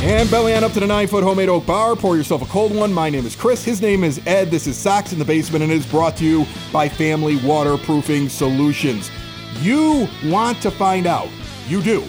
And belly on up to the nine foot homemade oak bar. Pour yourself a cold one. My name is Chris. His name is Ed. This is Sox in the Basement, and it is brought to you by Family Waterproofing Solutions. You want to find out, you do,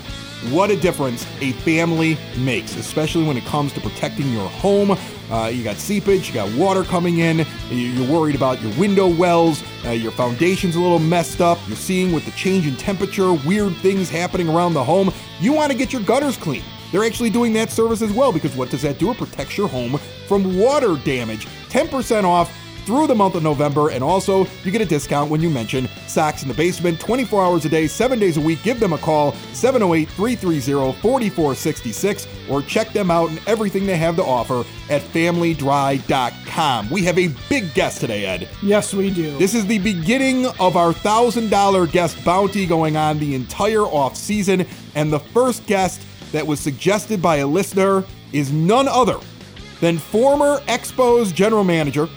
what a difference a family makes, especially when it comes to protecting your home. Uh, you got seepage, you got water coming in, you're worried about your window wells, uh, your foundation's a little messed up, you're seeing with the change in temperature, weird things happening around the home. You want to get your gutters clean. They're actually doing that service as well because what does that do? It protects your home from water damage. 10% off through the month of November, and also you get a discount when you mention Sox in the Basement 24 hours a day, 7 days a week. Give them a call 708 330 4466 or check them out and everything they have to offer at familydry.com. We have a big guest today, Ed. Yes, we do. This is the beginning of our $1,000 guest bounty going on the entire off season, and the first guest that was suggested by a listener is none other than former Expos general manager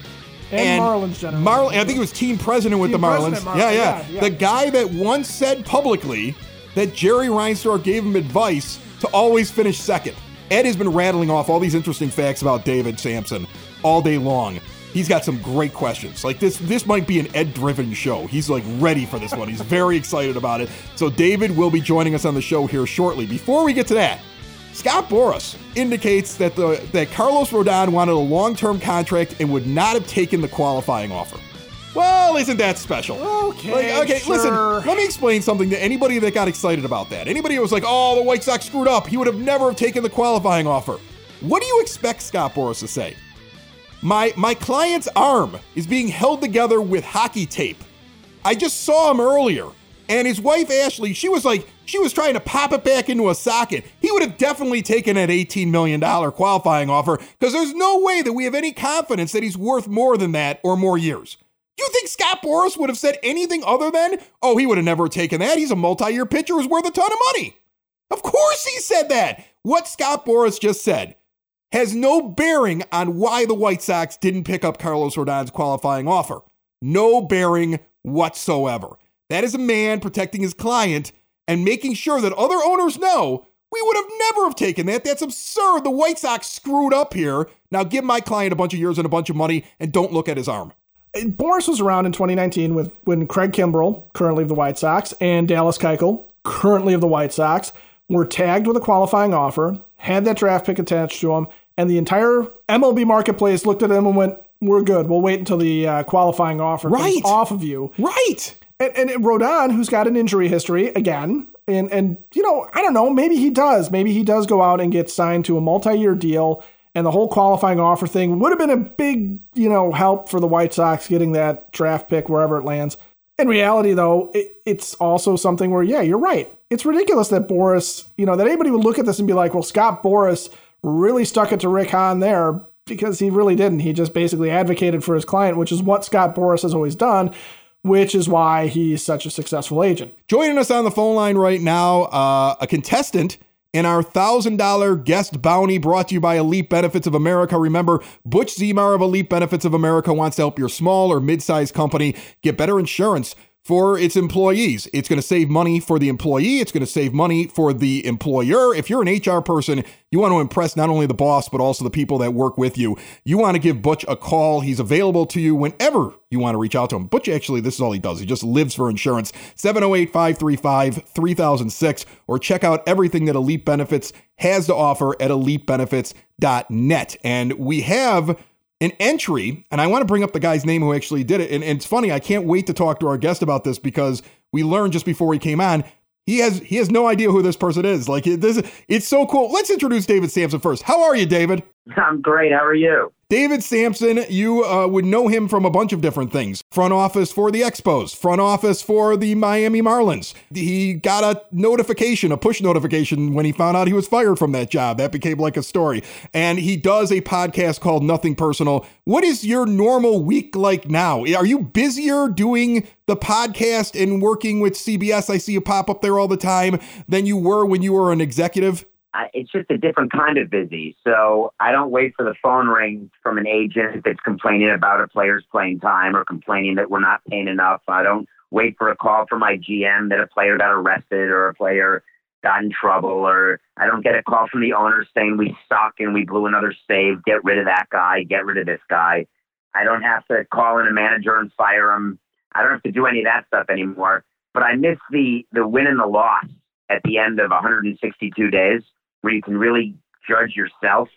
and, Marlins general. Marlin, I think he was team president with Team the Marlins. Marlins, Yeah, yeah, yeah, yeah. The guy that once said publicly that Jerry Reinsdorf gave him advice to always finish second. Ed has been rattling off all these interesting facts about David Samson all day long. He's got some great questions. Like this, this might be an Ed-driven show. He's like ready for this one. He's very excited about it. So David will be joining us on the show here shortly. Before we get to that, Scott Boras indicates that the that Carlos Rodon wanted a long-term contract and would not have taken the qualifying offer. Well, isn't that special? Okay, Like, okay, sure. listen. Let me explain something to anybody that got excited about that. Anybody who was like, "Oh, the White Sox screwed up. He would have never have taken the qualifying offer." What do you expect Scott Boras to say? My my client's arm is being held together with hockey tape. I just saw him earlier, and his wife Ashley, she was like, she was trying to pop it back into a socket. He would have definitely taken that $18 million qualifying offer because there's no way that we have any confidence that he's worth more than that or more years. You think Scott Boras would have said anything other than, oh, he would have never taken that. He's a multi year pitcher who's worth a ton of money. Of course he said that. What Scott Boras just said has no bearing on why the White Sox didn't pick up Carlos Rodon's qualifying offer. No bearing whatsoever. That is a man protecting his client and making sure that other owners know we would have never have taken that. That's absurd. The White Sox screwed up here. Now give my client a bunch of years and a bunch of money and don't look at his arm. Uh, Boras was around in 2019 with when Craig Kimbrel, currently of the White Sox, and Dallas Keuchel, currently of the White Sox, were tagged with a qualifying offer, had that draft pick attached to them, and the entire MLB marketplace looked at them and went, "We're good. We'll wait until the uh, qualifying offer Right. comes off of you." Right. And, and Rodon, who's got an injury history again, and and you know, I don't know, maybe he does. Maybe he does go out and get signed to a multi-year deal, and the whole qualifying offer thing would have been a big, you know, help for the White Sox getting that draft pick wherever it lands. In reality, though, it, it's also something where, yeah, you're right. It's ridiculous that Boras, you know, that anybody would look at this and be like, well, Scott Boras really stuck it to Rick Hahn there because he really didn't. He just basically advocated for his client, which is what Scott Boras has always done, which is why he's such a successful agent. Joining us on the phone line right now, uh, a contestant in our $1,000 guest bounty brought to you by Elite Benefits of America. Remember, Butch Zemar of Elite Benefits of America wants to help your small or mid sized company get better insurance for its employees. It's going to save money for the employee, it's going to save money for the employer. If you're an HR person, you want to impress not only the boss, but also the people that work with you. You want to give Butch a call. He's available to you whenever you want to reach out to him. Butch, actually, this is all he does. He just lives for insurance. 708 535 3006, or check out everything that Elite Benefits has to offer at elitebenefits.net. And we have an entry, and I want to bring up the guy's name who actually did it. And, and it's funny, I can't wait to talk to our guest about this because we learned just before he came on. He has he has no idea who this person is. Like this, it's so cool. Let's introduce David Samson first. How are you, David? I'm great. How are you? David Samson, you uh, would know him from a bunch of different things. Front office for the Expos, front office for the Miami Marlins. He got a notification, a push notification when he found out he was fired from that job. That became like a story. And he does a podcast called Nothing Personal. What is your normal week like now? Are you busier doing the podcast and working with CBS? I see you pop up there all the time than you were when you were an executive? It's just a different kind of busy. So I don't wait for the phone ring from an agent that's complaining about a player's playing time or complaining that we're not paying enough. I don't wait for a call from my GM that a player got arrested or a player got in trouble or I don't get a call from the owner saying we suck and we blew another save. Get rid of that guy. Get rid of this guy. I don't have to call in a manager and fire him. I don't have to do any of that stuff anymore. But I miss the the win and the loss at the end of 162 days where you can really judge yourself.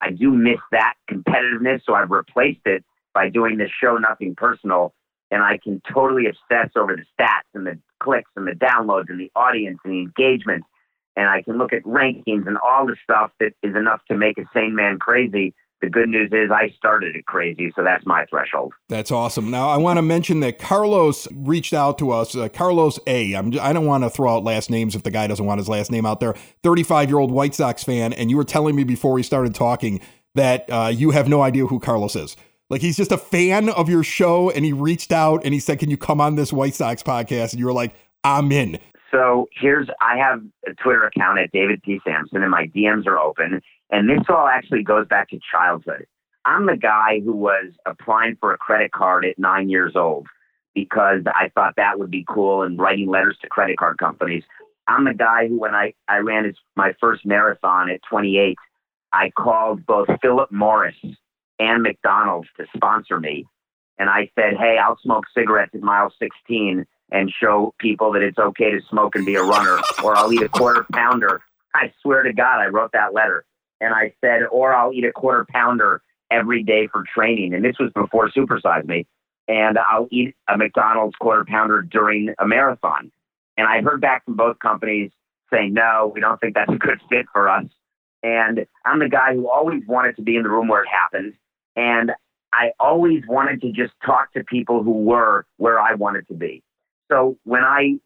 I do miss that competitiveness, so I've replaced it by doing this show, Nothing Personal, and I can totally obsess over the stats and the clicks and the downloads and the audience and the engagement. And I can look at rankings and all the stuff that is enough to make a sane man crazy the good news is I started it crazy, so that's my threshold. That's awesome. Now I want to mention that Carlos reached out to us. Uh, Carlos A. I'm, I don't want to throw out last names if the guy doesn't want his last name out there. 35 year old White Sox fan, and you were telling me before we started talking that uh, you have no idea who Carlos is. Like he's just a fan of your show, and he reached out and he said, "Can you come on this White Sox podcast?" And you were like, "I'm in." So here's I have a Twitter account at David P. Samson, and my DMs are open. And this all actually goes back to childhood. I'm the guy who was applying for a credit card at nine years old because I thought that would be cool and writing letters to credit card companies. I'm the guy who, when I, I ran his, my first marathon at 28, I called both Philip Morris and McDonald's to sponsor me. And I said, hey, I'll smoke cigarettes at mile 16 and show people that it's okay to smoke and be a runner, or I'll eat a quarter pounder. I swear to God, I wrote that letter and I said, or I'll eat a quarter pounder every day for training. And this was before Supersize Me. And I'll eat a McDonald's quarter pounder during a marathon. And I heard back from both companies saying, no, we don't think that's a good fit for us. And I'm the guy who always wanted to be in the room where it happened. And I always wanted to just talk to people who were where I wanted to be. So when I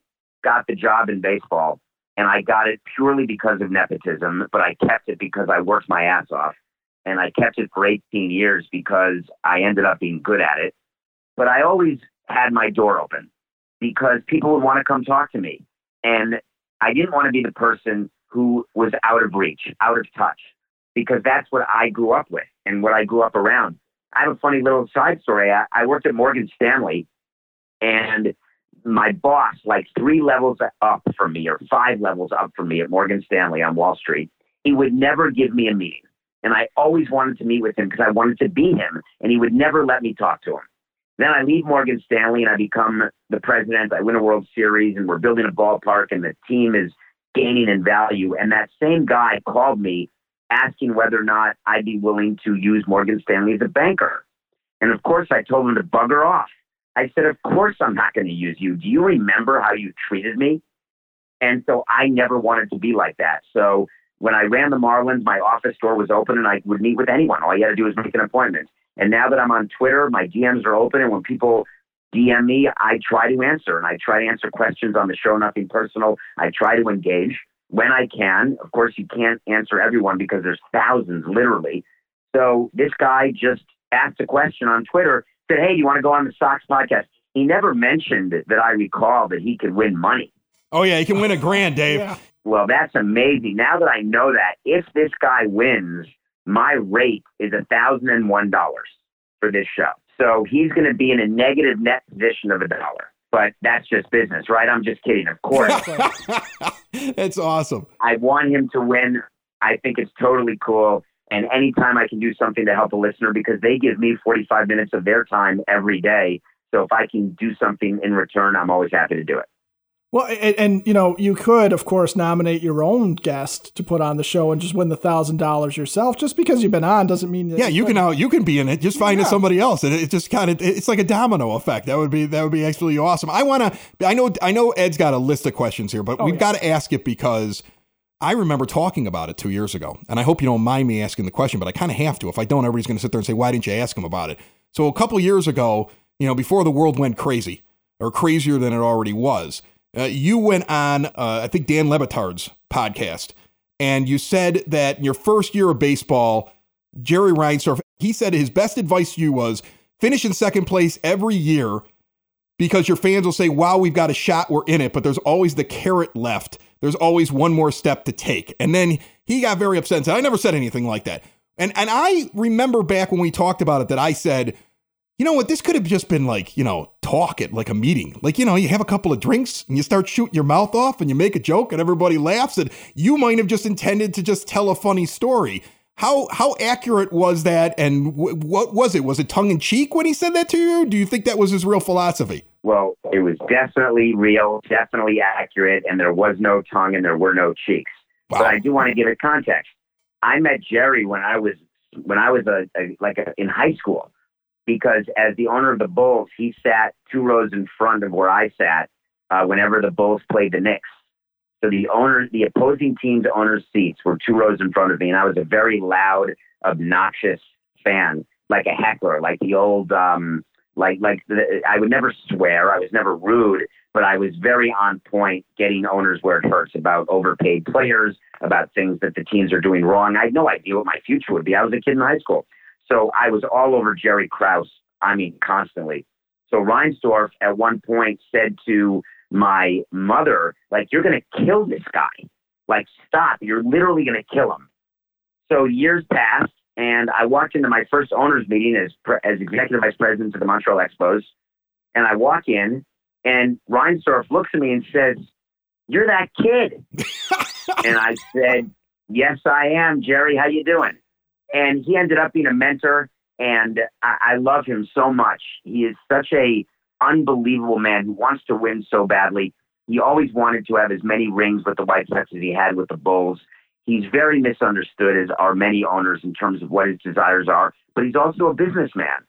got the job in baseball, and I got it purely because of nepotism, but I kept it because I worked my ass off. And I kept it for 18 years because I ended up being good at it. But I always had my door open because people would want to come talk to me. And I didn't want to be the person who was out of reach, out of touch, because that's what I grew up with and what I grew up around. I have a funny little side story. I, I worked at Morgan Stanley and my boss, like three levels up from me or five levels up from me at Morgan Stanley on Wall Street, he would never give me a meeting. And I always wanted to meet with him because I wanted to be him, and he would never let me talk to him. Then I leave Morgan Stanley and I become the president. I win a World Series, and we're building a ballpark, and the team is gaining in value. And that same guy called me asking whether or not I'd be willing to use Morgan Stanley as a banker. And of course, I told him to bugger off. I said, Of course I'm not going to use you. Do you remember how you treated me? And so I never wanted to be like that. So when I ran the Marlins, my office door was open and I would meet with anyone. All you had to do was make an appointment. And now that I'm on Twitter, my DMs are open. And when people DM me, I try to answer and I try to answer questions on the show, nothing personal. I try to engage when I can. Of course, you can't answer everyone because there's thousands, literally. So this guy just asked a question on Twitter said, Hey, do you want to go on the Sox podcast? He never mentioned that I recall that he could win money. Oh, yeah, he can win a grand, Dave. yeah. Well, that's amazing. Now that I know that, if this guy wins, my rate is a $1,001 for this show. So he's going to be in a negative net position of a dollar. But that's just business, right? I'm just kidding, of course. It's awesome. I want him to win. I think it's totally cool. And anytime I can do something to help a listener, because they give me 45 minutes of their time every day. So if I can do something in return, I'm always happy to do it. Well, and, and, you know, you could, of course, nominate your own guest to put on the show and just win the thousand dollars yourself. Just because you've been on doesn't mean yeah, you can out, you can be in it. Just find yeah. somebody else, and it, it just kind of it's like a domino effect. That would be that would be absolutely awesome. I want to. I know I know Ed's got a list of questions here, but oh, we've yeah. got to ask it because I remember talking about it two years ago, and I hope you don't mind me asking the question, but I kind of have to. If I don't, everybody's going to sit there and say, "Why didn't you ask him about it?" So a couple years ago, you know, before the world went crazy or crazier than it already was, uh, you went on, uh, I think Dan Le Batard's podcast, and you said that in your first year of baseball, Jerry Reinsdorf, he said his best advice to you was finish in second place every year because your fans will say, wow, we've got a shot, we're in it, but there's always the carrot left. There's always one more step to take. And then he got very upset and said, I never said anything like that. And and I remember back when we talked about it that I said, you know what, this could have just been like, you know, talk at like a meeting. Like, you know, you have a couple of drinks and you start shooting your mouth off and you make a joke and everybody laughs and you might have just intended to just tell a funny story. How how accurate was that, and w- what was it? Was it tongue in cheek when he said that to you? Do you think that was his real philosophy? Well, it was definitely real, definitely accurate, and there was no tongue and there were no cheeks. Wow. But I do want to give it context. I met Jerry when I was when I was a, a like a, in high school, because as the owner of the Bulls, he sat two rows in front of where I sat uh, whenever the Bulls played the Knicks. So the owner, the opposing team's owner's seats were two rows in front of me, and I was a very loud, obnoxious fan, like a heckler, like the old, um, like like the, I would never swear, I was never rude, but I was very on point, getting owners where it hurts about overpaid players, about things that the teams are doing wrong. I had no idea what my future would be. I was a kid in high school, so I was all over Jerry Krause. I mean, constantly. So Reinsdorf at one point said to my mother, like, you're going to kill this guy. Like, stop. You're literally going to kill him. So years passed, and I walked into my first owners meeting as, as executive vice president of the Montreal Expos. And I walk in, and Reinsdorf looks at me and says, You're that kid. and I said, Yes, I am. Jerry, how you doing? And he ended up being a mentor, and I, I love him so much. He is such a unbelievable man who wants to win so badly. He always wanted to have as many rings with the White Sox as he had with the Bulls. He's very misunderstood, as are many owners, in terms of what his desires are, but he's also a businessman.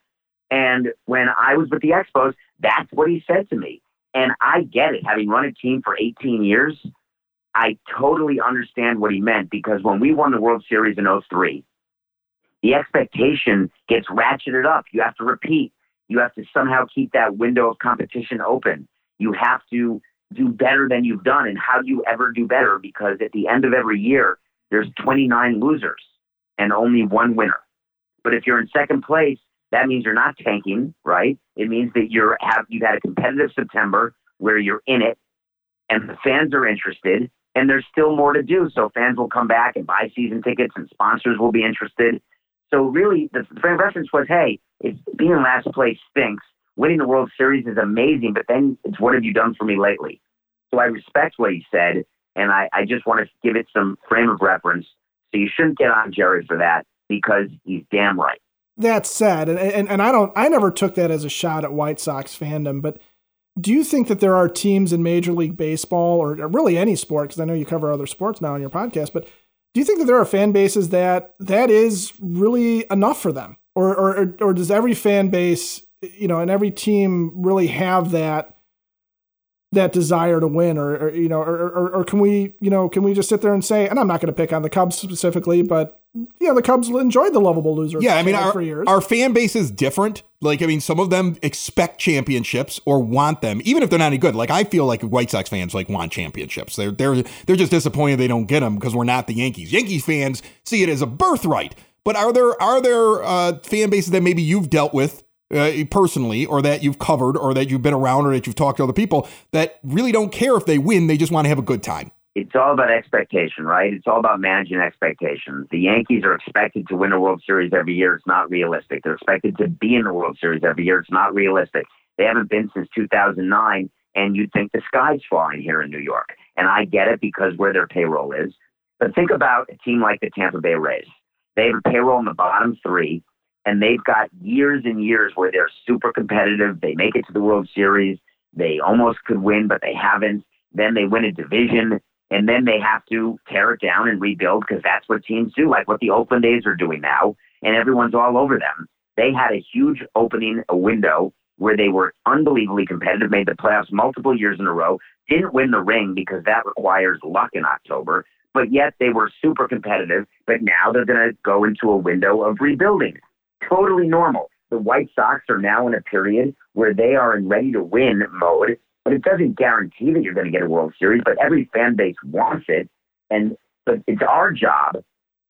And when I was with the Expos, that's what he said to me. And I get it. Having run a team for 18 years, I totally understand what he meant because when we won the World Series in 03, the expectation gets ratcheted up. You have to repeat. You have to somehow keep that window of competition open. You have to do better than you've done. And how do you ever do better? Because at the end of every year, there's 29 losers and only one winner. But if you're in second place, that means you're not tanking, right? It means that you're have you've had a competitive September where you're in it and the fans are interested and there's still more to do. So fans will come back and buy season tickets and sponsors will be interested. So really the frame of reference was, hey, it's being in last place stinks. Winning the World Series is amazing, but then it's what have you done for me lately? So I respect what he said, and I, I just want to give it some frame of reference. So you shouldn't get on Jerry for that because he's damn right. That's sad, and, and and I don't I never took that as a shot at White Sox fandom, but do you think that there are teams in Major League Baseball or really any sport? Because I know you cover other sports now on your podcast, but do you think that there are fan bases that that is really enough for them? or or or does every fan base, you know, and every team really have that that desire to win, or, or you know, or, or, or can we, you know, can we just sit there and say, and I'm not going to pick on the Cubs specifically, but you know, the Cubs enjoyed the lovable loser. Yeah, I mean, our, our fan base is different. Like, I mean, some of them expect championships or want them, even if they're not any good. Like, I feel like White Sox fans like want championships. They're they're they're just disappointed they don't get them because we're not the Yankees. Yankees fans see it as a birthright. But are there are there uh, fan bases that maybe you've dealt with uh, personally, or that you've covered, or that you've been around, or that you've talked to other people that really don't care if they win; they just want to have a good time? It's all about expectation, right? It's all about managing expectations. The Yankees are expected to win a World Series every year. It's not realistic. They're expected to be in the World Series every year. It's not realistic. They haven't been since 2009, and you'd think the sky's falling here in New York. And I get it because where their payroll is. But think about a team like the Tampa Bay Rays. They have a payroll in the bottom three, and they've got years and years where they're super competitive. They make it to the World Series. They almost could win, but they haven't. Then they win a division, and then they have to tear it down and rebuild because that's what teams do, like what the Oakland A's are doing now, and everyone's all over them. They had a huge opening, window where they were unbelievably competitive, made the playoffs multiple years in a row, didn't win the ring because that requires luck in October, but yet they were super competitive. But now they're going to go into a window of rebuilding. Totally normal. The White Sox are now in a period where they are in ready to win mode, but it doesn't guarantee that you're going to get a World Series. But every fan base wants it, and but it's our job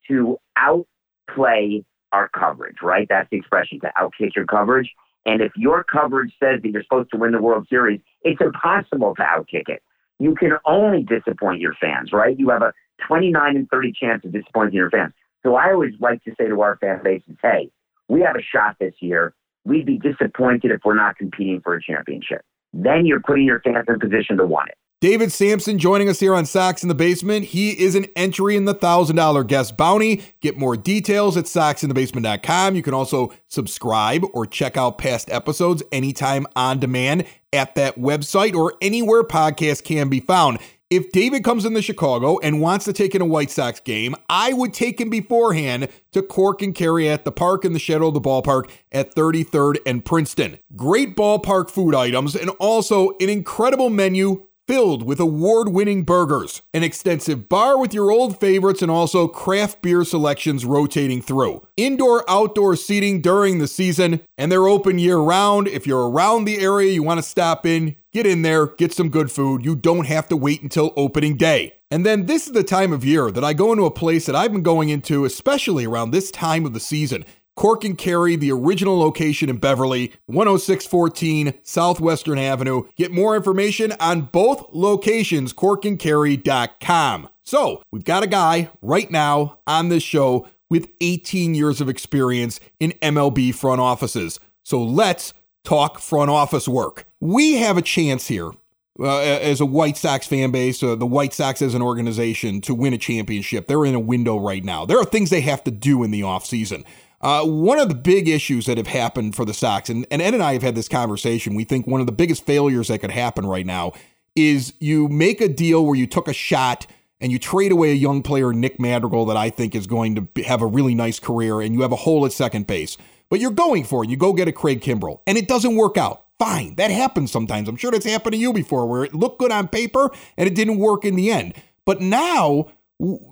to outplay our coverage, right? That's the expression to outkick your coverage. And if your coverage says that you're supposed to win the World Series, it's impossible to outkick it. You can only disappoint your fans, right? You have a 29 and 30 chance of disappointing your fans. So I always like to say to our fan bases, hey, we have a shot this year. We'd be disappointed if we're not competing for a championship. Then you're putting your fans in position to want it. David Samson joining us here on Sox in the Basement. He is an entry in the $1,000 guest bounty. Get more details at soxinthebasement.com. You can also subscribe or check out past episodes anytime on demand at that website or anywhere podcasts can be found. If David comes into Chicago and wants to take in a White Sox game, I would take him beforehand to Cork and Kerry at the park in the shadow of the ballpark at 33rd and Princeton. Great ballpark food items and also an incredible menu filled with award winning burgers, an extensive bar with your old favorites, and also craft beer selections rotating through. Indoor outdoor seating during the season, and they're open year round. If you're around the area, you want to stop in, get in there, get some good food. You don't have to wait until opening day. And then this is the time of year that I go into a place that I've been going into, especially around this time of the season. Cork and Kerry, the original location in Beverly, 10614 Southwestern Avenue. Get more information on both locations, corkandkerry.com. So, we've got a guy right now on this show with 18 years of experience in MLB front offices. So, let's talk front office work. We have a chance here uh, as a White Sox fan base, uh, the White Sox as an organization to win a championship. They're in a window right now. There are things they have to do in the offseason. Uh, one of the big issues that have happened for the Sox, and, and Ed and I have had this conversation, we think one of the biggest failures that could happen right now is you make a deal where you took a shot and you trade away a young player, Nick Madrigal, that I think is going to have a really nice career, and you have a hole at second base. But you're going for it. You go get a Craig Kimbrel, and it doesn't work out. Fine, that happens sometimes. I'm sure that's happened to you before, where it looked good on paper and it didn't work in the end. But now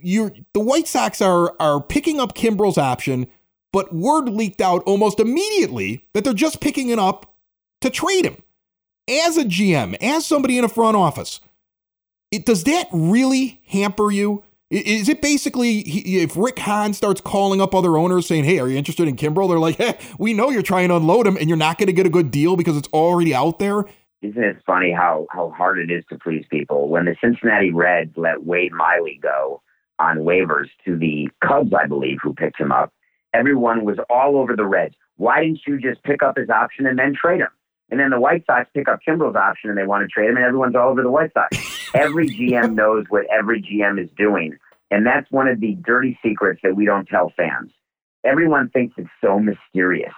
you're the White Sox are are picking up Kimbrel's option but word leaked out almost immediately that they're just picking it up to trade him. As a GM, as somebody in a front office, it, does that really hamper you? Is it basically if Rick Hahn starts calling up other owners saying, "Hey, are you interested in Kimbrel?" They're like, "Hey, we know you're trying to unload him, and you're not going to get a good deal because it's already out there." Isn't it funny how how hard it is to please people? When the Cincinnati Reds let Wade Miley go on waivers to the Cubs, I believe, who picked him up, everyone was all over the Reds. Why didn't you just pick up his option and then trade him? And then the White Sox pick up Kimbrel's option and they want to trade him, and everyone's all over the White Sox. Every GM knows what every GM is doing. And that's one of the dirty secrets that we don't tell fans. Everyone thinks it's so mysterious,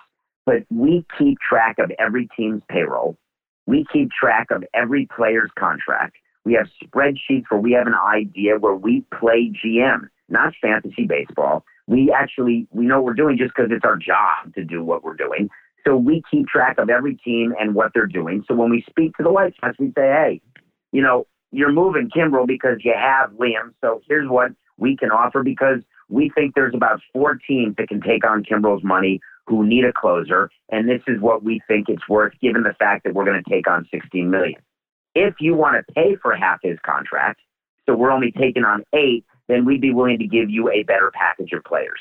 but we keep track of every team's payroll. We keep track of every player's contract. We have spreadsheets where we have an idea where we play GM, not fantasy baseball we actually we know what we're doing just because it's our job to do what we're doing. So we keep track of every team and what they're doing. So when we speak to the White Sox, we say, hey, you know, you're moving Kimbrel because you have Liam. So here's what we can offer because we think there's about four teams that can take on Kimbrel's money who need a closer, and this is what we think it's worth given the fact that we're going to take on 16 million. If you want to pay for half his contract, so we're only taking on eight, then we'd be willing to give you a better package of players.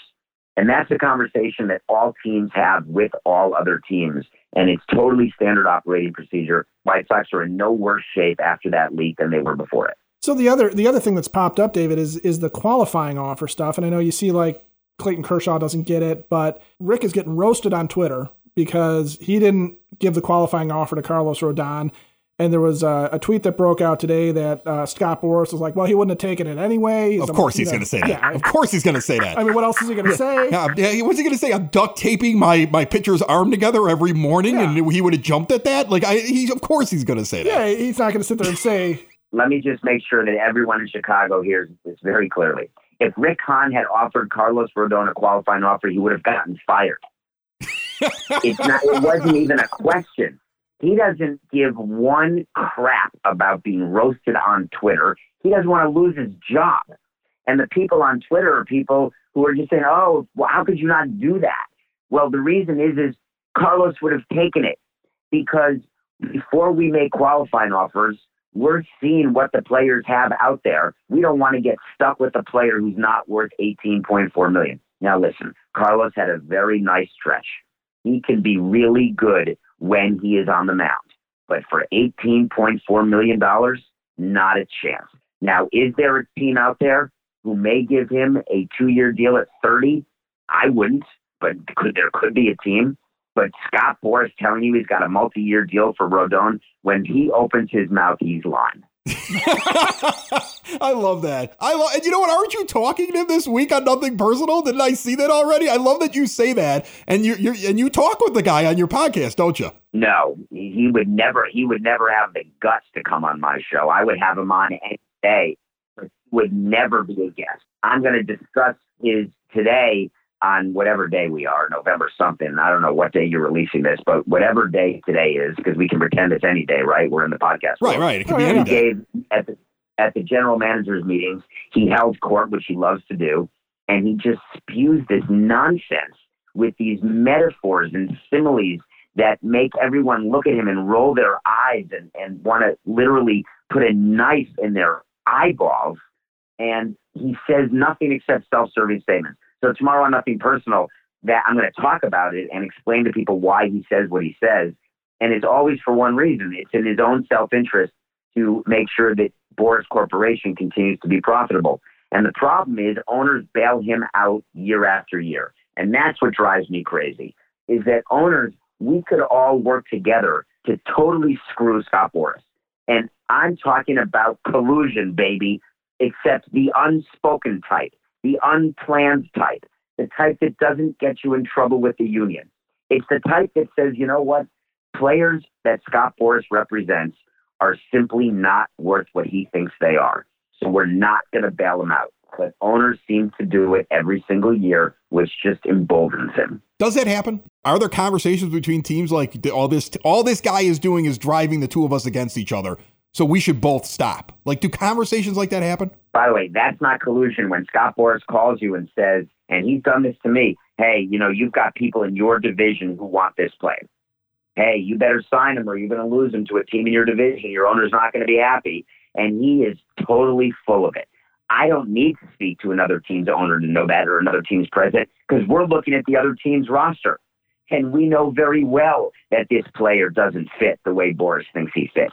And that's a conversation that all teams have with all other teams. And it's totally standard operating procedure. White Sox are in no worse shape after that leak than they were before it. So the other the other thing that's popped up, David, is is the qualifying offer stuff. And I know you see like Clayton Kershaw doesn't get it, but Rick is getting roasted on Twitter because he didn't give the qualifying offer to Carlos Rodon. And there was a, a, tweet that broke out today that uh, Scott Boras was like, "Well, he wouldn't have taken it anyway." He's of course, he's going to say that. Yeah, of course, he's going to say that. I mean, what else is he going to say? Yeah, yeah, what's he going to say? I'm duct taping my my pitcher's arm together every morning, yeah. and he would have jumped at that. Like, I, he, of course, he's going to say that. Yeah, he's not going to sit there and say. Let me just make sure that everyone in Chicago hears this very clearly. If Rick Hahn had offered Carlos Rodon a qualifying offer, he would have gotten fired. it's not. It wasn't even a question. He doesn't give one crap about being roasted on Twitter. He doesn't want to lose his job. And the people on Twitter are people who are just saying, "Oh, well, how could you not do that?" Well, the reason is is Carlos would have taken it because before we make qualifying offers, we're seeing what the players have out there. We don't want to get stuck with a player who's not worth 18.4 million. Now listen, Carlos had a very nice stretch. He can be really good when he is on the mound. But for $18.4 million, not a chance. Now, is there a team out there who may give him a two year deal at 30? I wouldn't, but could, there could be a team. But Scott Boras telling you he's got a multi year deal for Rodon, when he opens his mouth, he's lying. I love that. I love, and you know what? Aren't you talking to him this week on nothing personal? Didn't I see that already? I love that you say that, and you you and you talk with the guy on your podcast, don't you? No, he would never. He would never have the guts to come on my show. I would have him on any day, but he would never be a guest. I'm going to discuss his today on whatever day we are, November something. I don't know what day you're releasing this, but whatever day today is, because we can pretend it's any day, right? We're in the podcast. Right, right. It could be any day. Gave at the at the general managers meetings, he held court, which he loves to do, and he just spews this nonsense with these metaphors and similes that make everyone look at him and roll their eyes and, and want to literally put a knife in their eyeballs. And he says nothing except self-serving statements. So tomorrow on Nothing Personal, that I'm going to talk about it and explain to people why he says what he says. And it's always for one reason. It's in his own self-interest to make sure that Boras Corporation continues to be profitable. And the problem is owners bail him out year after year. And that's what drives me crazy is that owners, we could all work together to totally screw Scott Boras. And I'm talking about collusion, baby, except the unspoken type the unplanned type, the type that doesn't get you in trouble with the union. It's the type that says, you know what, players that Scott Boras represents are simply not worth what he thinks they are. So we're not going to bail them out. But owners seem to do it every single year, which just emboldens him. Does that happen? Are there conversations between teams like all this? All this guy is doing is driving the two of us against each other. So we should both stop. Like, do conversations like that happen? By the way, that's not collusion. When Scott Boras calls you and says, and he's done this to me, hey, you know, you've got people in your division who want this player. Hey, you better sign him or you're going to lose him to a team in your division. Your owner's not going to be happy. And he is totally full of it. I don't need to speak to another team's owner to know that or another team's president because we're looking at the other team's roster. And we know very well that this player doesn't fit the way Boras thinks he fits.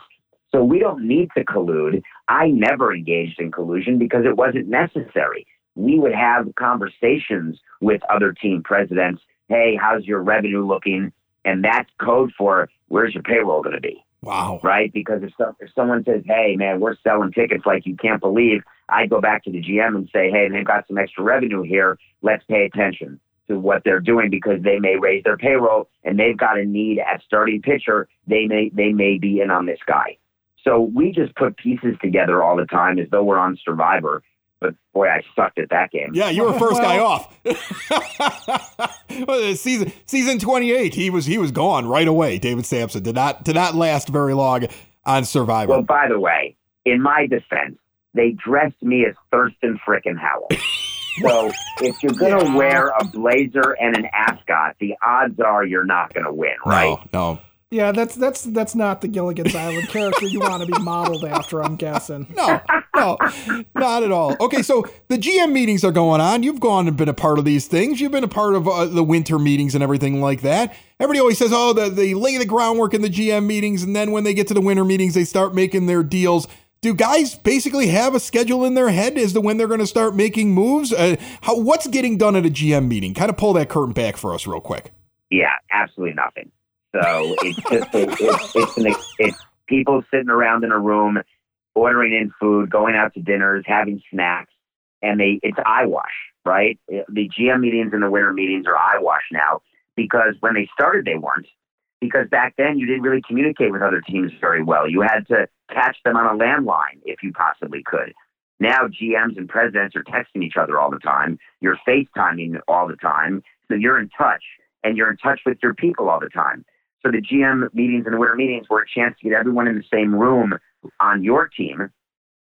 So we don't need to collude. I never engaged in collusion because it wasn't necessary. We would have conversations with other team presidents. Hey, how's your revenue looking? And that's code for where's your payroll going to be? Wow. Right? Because if, so, if someone says, hey, man, we're selling tickets like you can't believe, I go back to the GM and say, hey, they've got some extra revenue here. Let's pay attention to what they're doing because they may raise their payroll and they've got a need at starting pitcher. They may they may be in on this guy. So we just put pieces together all the time as though we're on Survivor. But boy, I sucked at that game. Yeah, you were first guy off. season season twenty eight, he was he was gone right away. David Samson did not did not last very long on Survivor. Well, by the way, in my defense, they dressed me as Thurston frickin' Howell. so if you're gonna yeah. wear a blazer and an ascot, the odds are you're not gonna win, right? No, no. Yeah, that's that's that's not the Gilligan's Island character you want to be modeled after. I'm guessing. No, no, not at all. Okay, so the GM meetings are going on. You've gone and been a part of these things. You've been a part of uh, the winter meetings and everything like that. Everybody always says, "Oh, the, they lay the groundwork in the GM meetings, and then when they get to the winter meetings, they start making their deals." Do guys basically have a schedule in their head as to when they're going to start making moves? Uh, how, what's getting done at a GM meeting? Kind of pull that curtain back for us, real quick. Yeah, absolutely nothing. So it's just a, it's it's, an, it's people sitting around in a room, ordering in food, going out to dinners, having snacks, and they it's eyewash, right? The GM meetings and the winter meetings are eyewash now because when they started they weren't. Because back then you didn't really communicate with other teams very well. You had to catch them on a landline if you possibly could. Now GMs and presidents are texting each other all the time. You're FaceTiming all the time. So you're in touch and you're in touch with your people all the time. So the GM meetings and the winter meetings were a chance to get everyone in the same room on your team,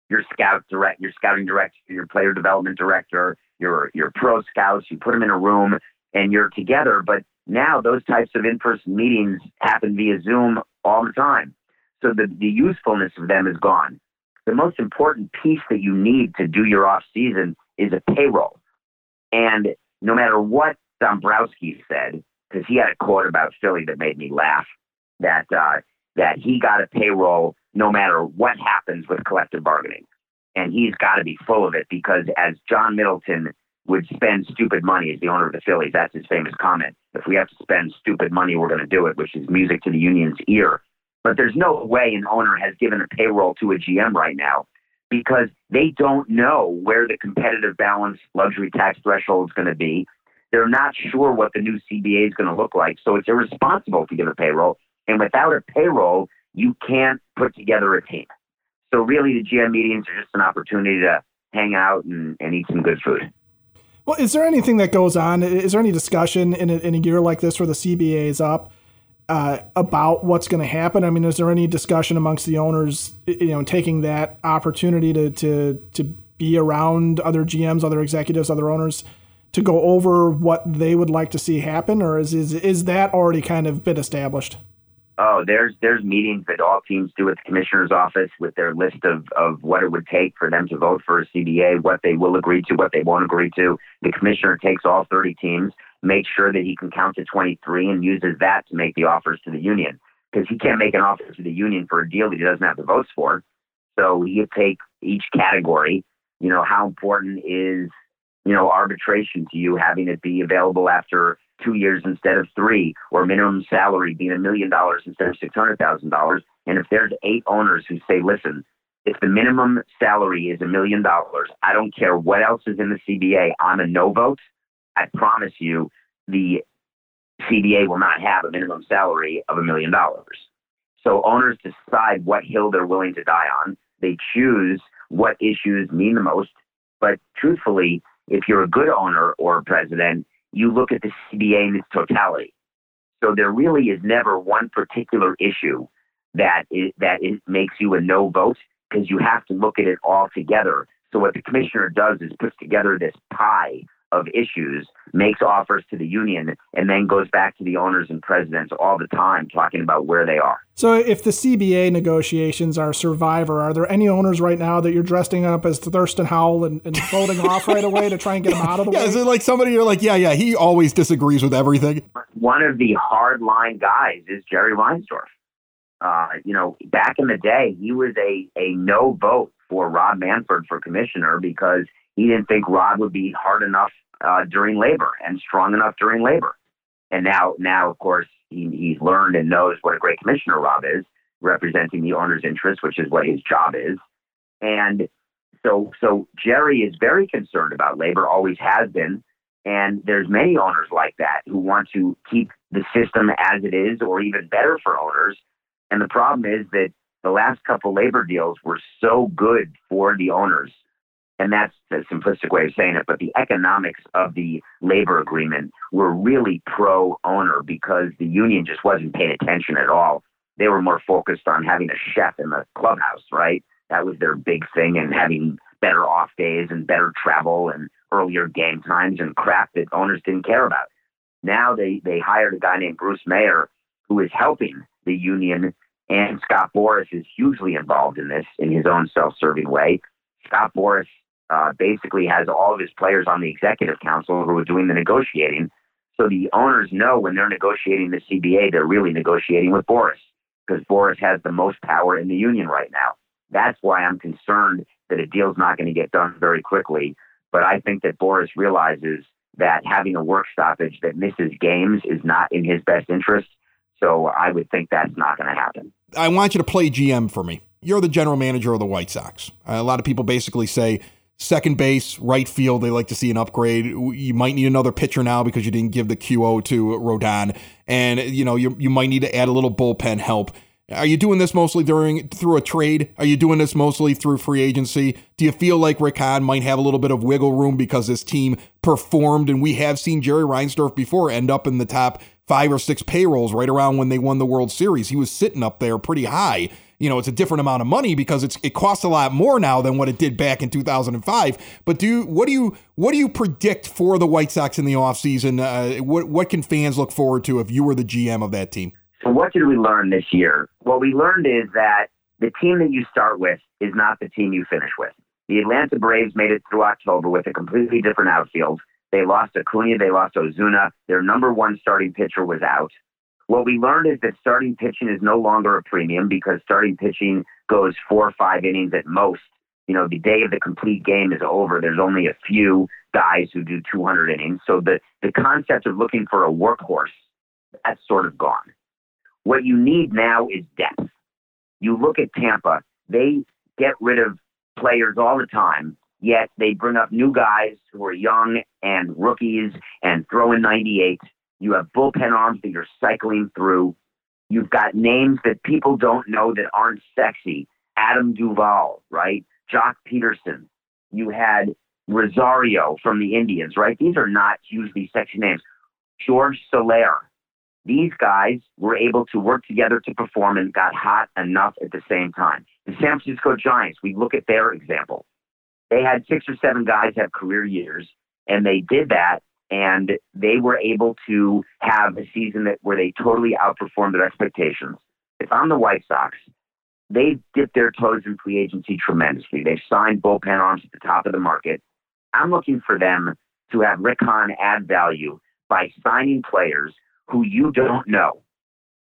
your scout direct, your scouting director, your player development director, your your pro scouts. You put them in a room and you're together. But now those types of in-person meetings happen via Zoom all the time. So the, the usefulness of them is gone. The most important piece that you need to do your off season is a payroll. And no matter what Dombrowski said, because he had a quote about Philly that made me laugh, that uh, that he got a payroll no matter what happens with collective bargaining. And he's got to be full of it because as John Middleton would spend stupid money as the owner of the Phillies, that's his famous comment. If we have to spend stupid money, we're going to do it, which is music to the union's ear. But there's no way an owner has given a payroll to a GM right now because they don't know where the competitive balance luxury tax threshold is going to be. They're not sure what the new CBA is going to look like. So it's irresponsible to give a payroll. And without a payroll, you can't put together a team. So really, the GM meetings are just an opportunity to hang out and, and eat some good food. Well, is there anything that goes on? Is there any discussion in a, in a year like this where the CBA is up uh, about what's going to happen? I mean, is there any discussion amongst the owners, you know, taking that opportunity to to to be around other GMs, other executives, other owners to go over what they would like to see happen, or is is is that already kind of been established? Oh, there's there's meetings that all teams do at the commissioner's office with their list of, of what it would take for them to vote for a CBA, what they will agree to, what they won't agree to. The commissioner takes all 30 teams, makes sure that he can count to 23, and uses that to make the offers to the union because he can't make an offer to the union for a deal that he doesn't have the votes for. So he take each category. You know, how important is you know arbitration to you having it be available after two years instead of three, or minimum salary being a million dollars instead of six hundred thousand dollars. And if there's eight owners who say, listen, if the minimum salary is a million dollars, I don't care what else is in the CBA, I'm a no vote. I promise you, the CBA will not have a minimum salary of a million dollars. So owners decide what hill they're willing to die on. They choose what issues mean the most. But truthfully, if you're a good owner or a president, you look at the CBA in its totality. So there really is never one particular issue that it, that it makes you a no vote because you have to look at it all together. So what the commissioner does is puts together this pie of issues, makes offers to the union, and then goes back to the owners and presidents all the time talking about where they are. So, if the CBA negotiations are survivor, are there any owners right now that you're dressing up as Thurston Howell and, and voting off right away to try and get them out of the yeah, way? Is it like somebody you're like, yeah, yeah, he always disagrees with everything? One of the hard line guys is Jerry Reinsdorf. Uh, you know, back in the day, he was a, a no vote for Rob Manfred for commissioner because he didn't think Rob would be hard enough uh, during labor and strong enough during labor. And now, now of course, he, he's learned and knows what a great commissioner Rob is, representing the owner's interests, which is what his job is. And so, so Jerry is very concerned about labor, always has been. And there's many owners like that who want to keep the system as it is, or even better for owners. And the problem is that the last couple labor deals were so good for the owners and that's a simplistic way of saying it, but the economics of the labor agreement were really pro owner because the union just wasn't paying attention at all. They were more focused on having a chef in the clubhouse, right? That was their big thing, and having better off days and better travel and earlier game times and crap that owners didn't care about. Now they, they hired a guy named Bruce Meyer who is helping the union, and Scott Boras is hugely involved in this in his own self serving way. Scott Boras uh, basically has all of his players on the executive council who are doing the negotiating. So the owners know when they're negotiating the CBA, they're really negotiating with Boras because Boras has the most power in the union right now. That's why I'm concerned that a deal's not going to get done very quickly. But I think that Boras realizes that having a work stoppage that misses games is not in his best interest. So I would think that's not going to happen. I want you to play GM for me. You're the general manager of the White Sox. A lot of people basically say second base, right field, they like to see an upgrade. You might need another pitcher now because you didn't give the QO to Rodon, and you know you you might need to add a little bullpen help. Are you doing this mostly during through a trade? Are you doing this mostly through free agency? Do you feel like Rick Hahn might have a little bit of wiggle room because his team performed, and we have seen Jerry Reinsdorf before end up in the top five or six payrolls right around when they won the World Series. He was sitting up there pretty high you know, it's a different amount of money because it's it costs a lot more now than what it did back in 2005. But do you, what do you what do you predict for the White Sox in the offseason? Uh, what what can fans look forward to if you were the GM of that team? So what did we learn this year? What we learned is that the team that you start with is not the team you finish with. The Atlanta Braves made it through October with a completely different outfield. They lost Acuna, they lost Ozuna. Their number one starting pitcher was out. What we learned is that starting pitching is no longer a premium because starting pitching goes four or five innings at most. You know, the day of the complete game is over. There's only a few guys who do 200 innings. So the, the concept of looking for a workhorse, that's sort of gone. What you need now is depth. You look at Tampa, they get rid of players all the time, yet they bring up new guys who are young and rookies and throw in 98. You have bullpen arms that you're cycling through. You've got names that people don't know that aren't sexy. Adam Duvall, right? Joc Pederson. You had Rosario from the Indians, right? These are not hugely sexy names. George Soler, these guys were able to work together to perform and got hot enough at the same time. The San Francisco Giants, we look at their example. They had six or seven guys have career years, and they did that, and they were able to have a season that where they totally outperformed their expectations. If I'm the White Sox, they dipped their toes in free agency tremendously. They've signed bullpen arms at the top of the market. I'm looking for them to have Rick add value by signing players who you don't know,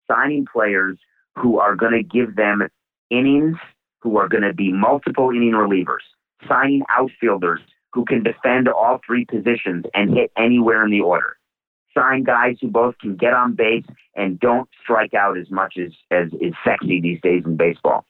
signing players who are going to give them innings, who are going to be multiple inning relievers, signing outfielders who can defend all three positions and hit anywhere in the order. Sign guys who both can get on base and don't strike out as much as, as is sexy these days in baseball.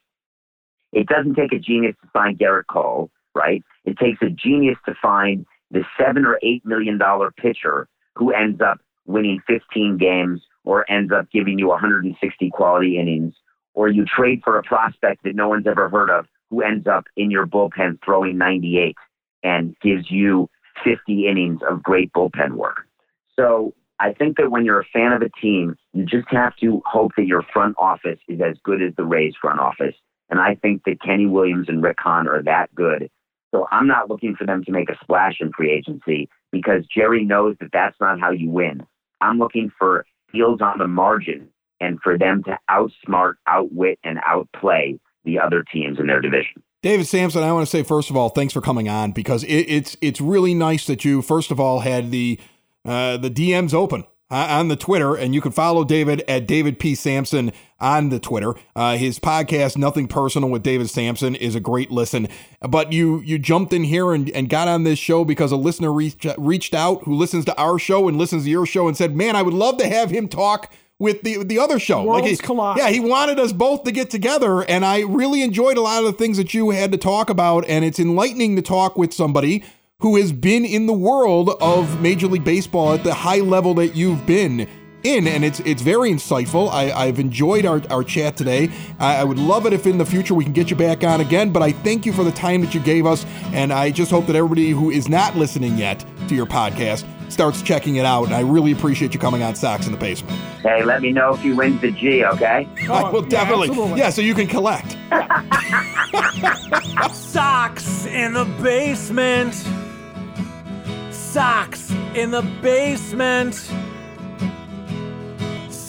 It doesn't take a genius to find Gerrit Cole, right? It takes a genius to find the seven or eight million dollar pitcher who ends up winning 15 games or ends up giving you 160 quality innings, or you trade for a prospect that no one's ever heard of who ends up in your bullpen throwing 98 and gives you 50 innings of great bullpen work. So I think that when you're a fan of a team, you just have to hope that your front office is as good as the Rays front office. And I think that Kenny Williams and Rick Hahn are that good. So I'm not looking for them to make a splash in free agency because Jerry knows that that's not how you win. I'm looking for deals on the margin and for them to outsmart, outwit, and outplay the other teams in their division. David Samson, I want to say first of all, thanks for coming on because it, it's it's really nice that you first of all had the uh, the DMs open uh, on the Twitter, and you can follow David at David P. Samson on the Twitter. Uh, his podcast, Nothing Personal with David Samson, is a great listen. But you you jumped in here and, and got on this show because a listener reached, reached out who listens to our show and listens to your show and said, Man, I would love to have him talk with the the other show. Worlds like he, collide. Yeah, he wanted us both to get together, and I really enjoyed a lot of the things that you had to talk about, and it's enlightening to talk with somebody who has been in the world of Major League Baseball at the high level that you've been in, and it's it's very insightful. I, have enjoyed our, our chat today. I, I, would love it if in the future we can get you back on again, but I thank you for the time that you gave us, and I just hope that everybody who is not listening yet to your podcast starts checking it out, and I really appreciate you coming on Sox in the Basement. Hey, let me know if you win the G, okay? Oh, I will definitely. Oh, absolutely. Yeah, so you can collect. Sox in the basement. Sox in the basement.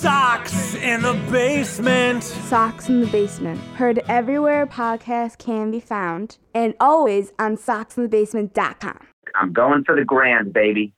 Sox in the basement. Sox in the Basement. Heard everywhere podcasts can be found and always on soxinthebasement.com. I'm going for the grand, baby.